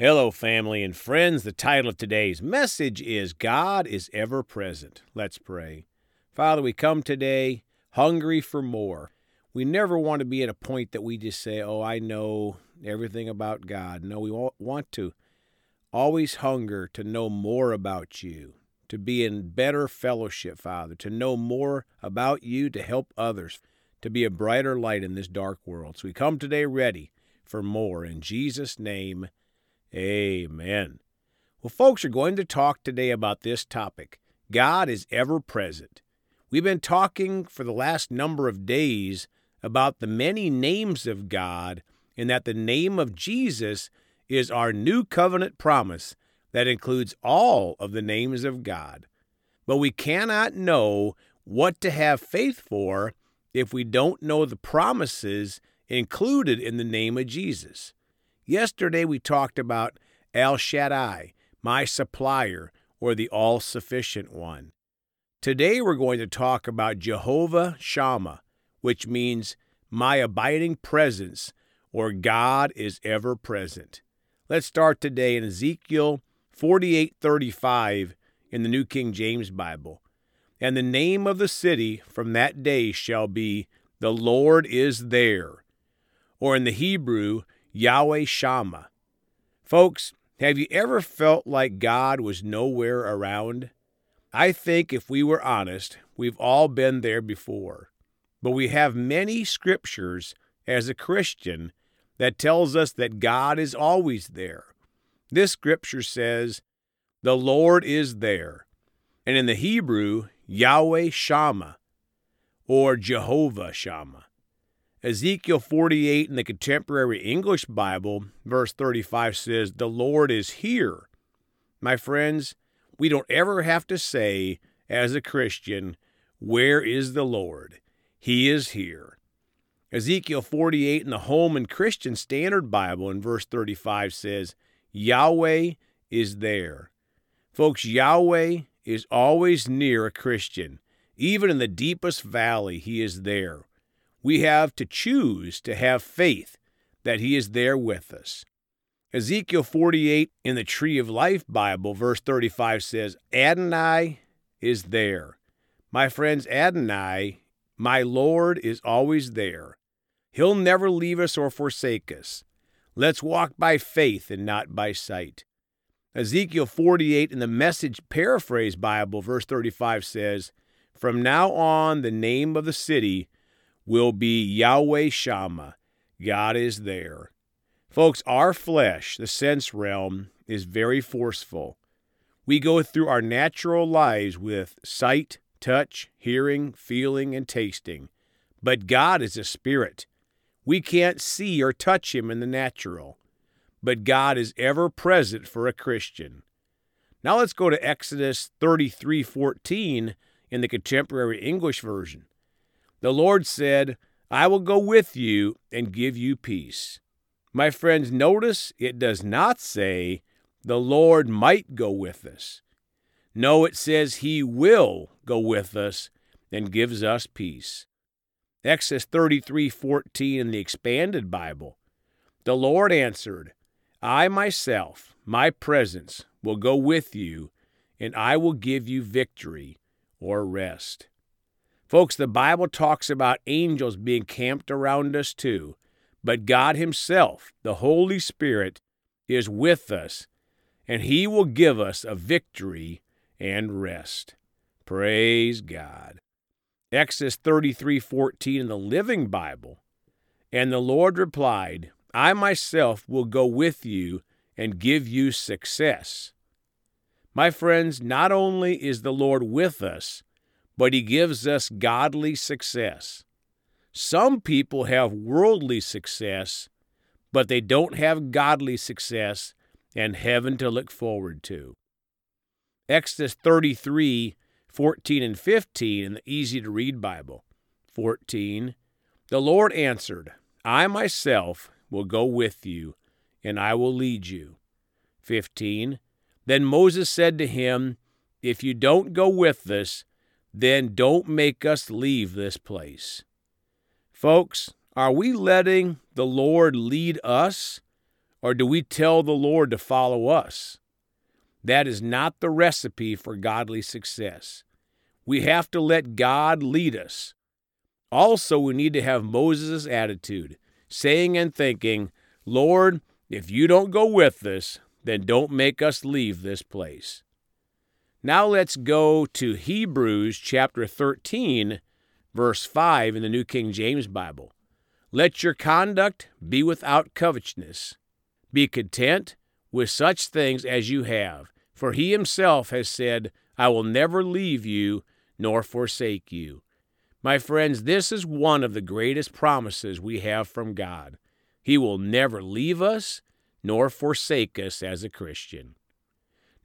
Hello, family and friends. The title of today's message is God is Ever Present. Let's pray. Father, we come today hungry for more. We never want to be at a point that we just say, Oh, I know everything about God. No, we want to always hunger to know more about you, to be in better fellowship, Father, to know more about you, to help others, to be a brighter light in this dark world. So we come today ready for more. In Jesus' name, Amen. Well, folks are going to talk today about this topic God is ever present. We've been talking for the last number of days about the many names of God and that the name of Jesus is our new covenant promise that includes all of the names of God. But we cannot know what to have faith for if we don't know the promises included in the name of Jesus. Yesterday we talked about El Shaddai, my supplier, or the all sufficient one. Today we're going to talk about Jehovah Shammah, which means my abiding presence, or God is ever present. Let's start today in Ezekiel 48:35 in the New King James Bible. And the name of the city from that day shall be the Lord is there. Or in the Hebrew, Yahweh Shammah. Folks, have you ever felt like God was nowhere around? I think if we were honest, we've all been there before. But we have many scriptures as a Christian that tells us that God is always there. This scripture says, "The Lord is there." And in the Hebrew, Yahweh Shammah or Jehovah Shammah. Ezekiel 48 in the Contemporary English Bible, verse 35 says, The Lord is here. My friends, we don't ever have to say, as a Christian, Where is the Lord? He is here. Ezekiel 48 in the Holman Christian Standard Bible in verse 35 says, Yahweh is there. Folks, Yahweh is always near a Christian. Even in the deepest valley, He is there we have to choose to have faith that He is there with us. Ezekiel 48 in the Tree of Life Bible, verse 35 says, Adonai is there. My friends, Adonai, my Lord, is always there. He'll never leave us or forsake us. Let's walk by faith and not by sight. Ezekiel 48 in the Message Paraphrase Bible, verse 35 says, From now on, the name of the city will be Yahweh Shammah. God is there. Folks, our flesh, the sense realm, is very forceful. We go through our natural lives with sight, touch, hearing, feeling, and tasting. But God is a spirit. We can't see or touch him in the natural. But God is ever present for a Christian. Now let's go to Exodus 33:14 in the contemporary English version. The Lord said, I will go with you and give you peace. My friends, notice it does not say, the Lord might go with us. No, it says he will go with us and gives us peace. Exodus 33:14 in the expanded Bible. The Lord answered, I myself, my presence, will go with you, and I will give you victory or rest. Folks, the Bible talks about angels being camped around us too, but God Himself, the Holy Spirit, is with us, and He will give us a victory and rest. Praise God. Exodus 33:14 in the Living Bible. And the Lord replied, I myself will go with you and give you success. My friends, not only is the Lord with us, but He gives us godly success. Some people have worldly success, but they don't have godly success and heaven to look forward to. Exodus 33 14 and 15 in the easy to read Bible. 14 The Lord answered, I myself will go with you, and I will lead you. 15 Then Moses said to him, If you don't go with us, then don't make us leave this place. Folks, are we letting the Lord lead us, Or do we tell the Lord to follow us? That is not the recipe for godly success. We have to let God lead us. Also, we need to have Moses' attitude, saying and thinking, Lord, if you don't go with us, then don't make us leave this place. Now let's go to Hebrews chapter 13, verse 5 in the New King James Bible. Let your conduct be without covetousness. Be content with such things as you have, for he himself has said, I will never leave you nor forsake you. My friends, this is one of the greatest promises we have from God. He will never leave us nor forsake us as a Christian.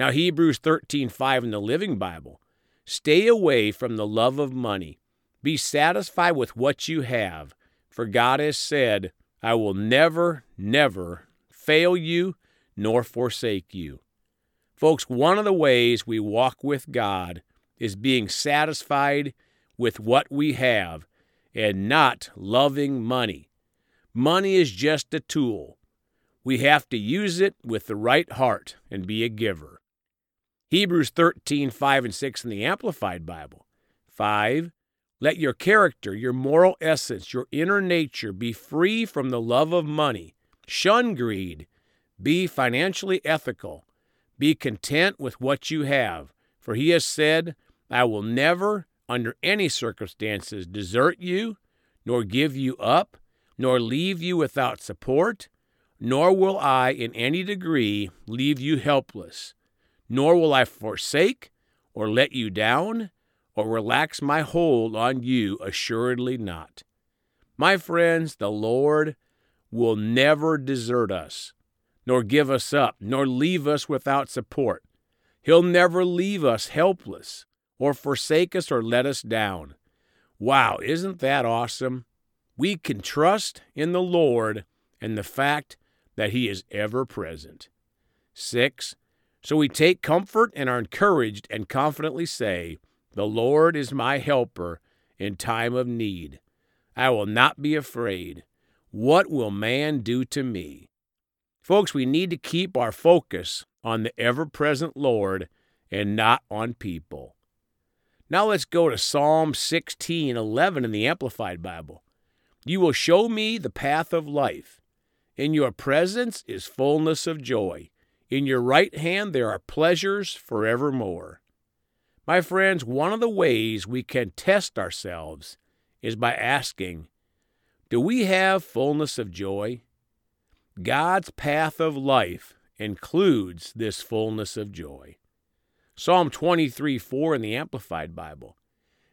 Now Hebrews 13:5 in the Living Bible. Stay away from the love of money. Be satisfied with what you have, for God has said, I will never, never fail you nor forsake you. Folks, one of the ways we walk with God is being satisfied with what we have and not loving money. Money is just a tool. We have to use it with the right heart and be a giver. Hebrews 13, 5 and 6 in the Amplified Bible. 5. Let your character, your moral essence, your inner nature be free from the love of money. Shun greed. Be financially ethical. Be content with what you have. For he has said, I will never, under any circumstances, desert you, nor give you up, nor leave you without support, nor will I in any degree leave you helpless nor will I forsake or let you down or relax my hold on you, assuredly not. My friends, the Lord will never desert us, nor give us up, nor leave us without support. He'll never leave us helpless, or forsake us, or let us down. Wow, isn't that awesome? We can trust in the Lord and the fact that He is ever present. 6. So we take comfort and are encouraged and confidently say, The Lord is my helper in time of need. I will not be afraid. What will man do to me? Folks, we need to keep our focus on the ever present Lord and not on people. Now let's go to Psalm 16 11 in the Amplified Bible. You will show me the path of life. In your presence is fullness of joy. In your right hand there are pleasures forevermore. My friends, one of the ways we can test ourselves is by asking, Do we have fullness of joy? God's path of life includes this fullness of joy. Psalm 23 4 in the Amplified Bible.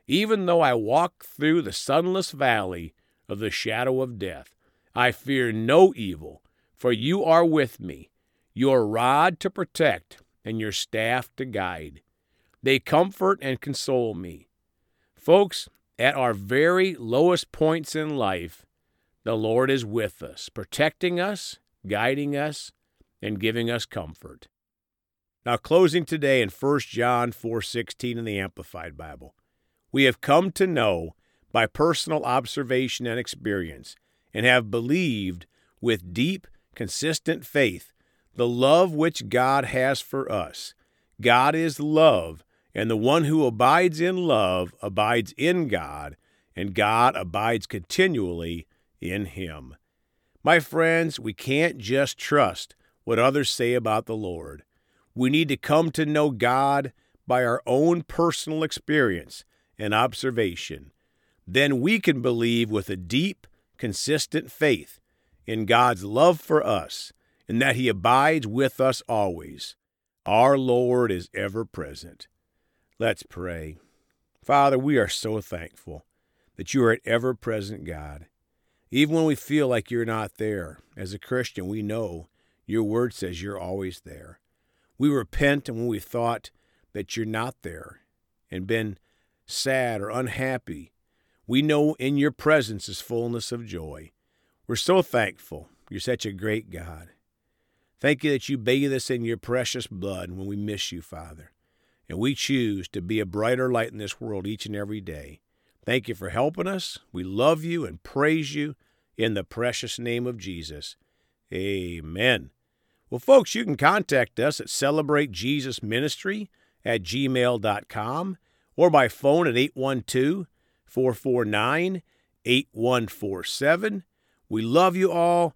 Even though I walk through the sunless valley of the shadow of death, I fear no evil, for you are with me your rod to protect, and your staff to guide. They comfort and console me. Folks, at our very lowest points in life, the Lord is with us, protecting us, guiding us, and giving us comfort. Now closing today in 1 John 4:16 in the Amplified Bible. We have come to know by personal observation and experience and have believed with deep consistent faith the love which God has for us. God is love, and the one who abides in love abides in God, and God abides continually in him. My friends, we can't just trust what others say about the Lord. We need to come to know God by our own personal experience and observation. Then we can believe with a deep, consistent faith in God's love for us and that he abides with us always. Our Lord is ever present. Let's pray. Father, we are so thankful that you are an ever present God. Even when we feel like you're not there, as a Christian, we know your word says you're always there. We repent and when we thought that you're not there and been sad or unhappy, we know in your presence is fullness of joy. We're so thankful. You're such a great God. Thank you that you bathe us in your precious blood when we miss you, Father. And we choose to be a brighter light in this world each and every day. Thank you for helping us. We love you and praise you in the precious name of Jesus. Amen. Well, folks, you can contact us at celebratejesusministry at gmail.com or by phone at 812 449 8147. We love you all.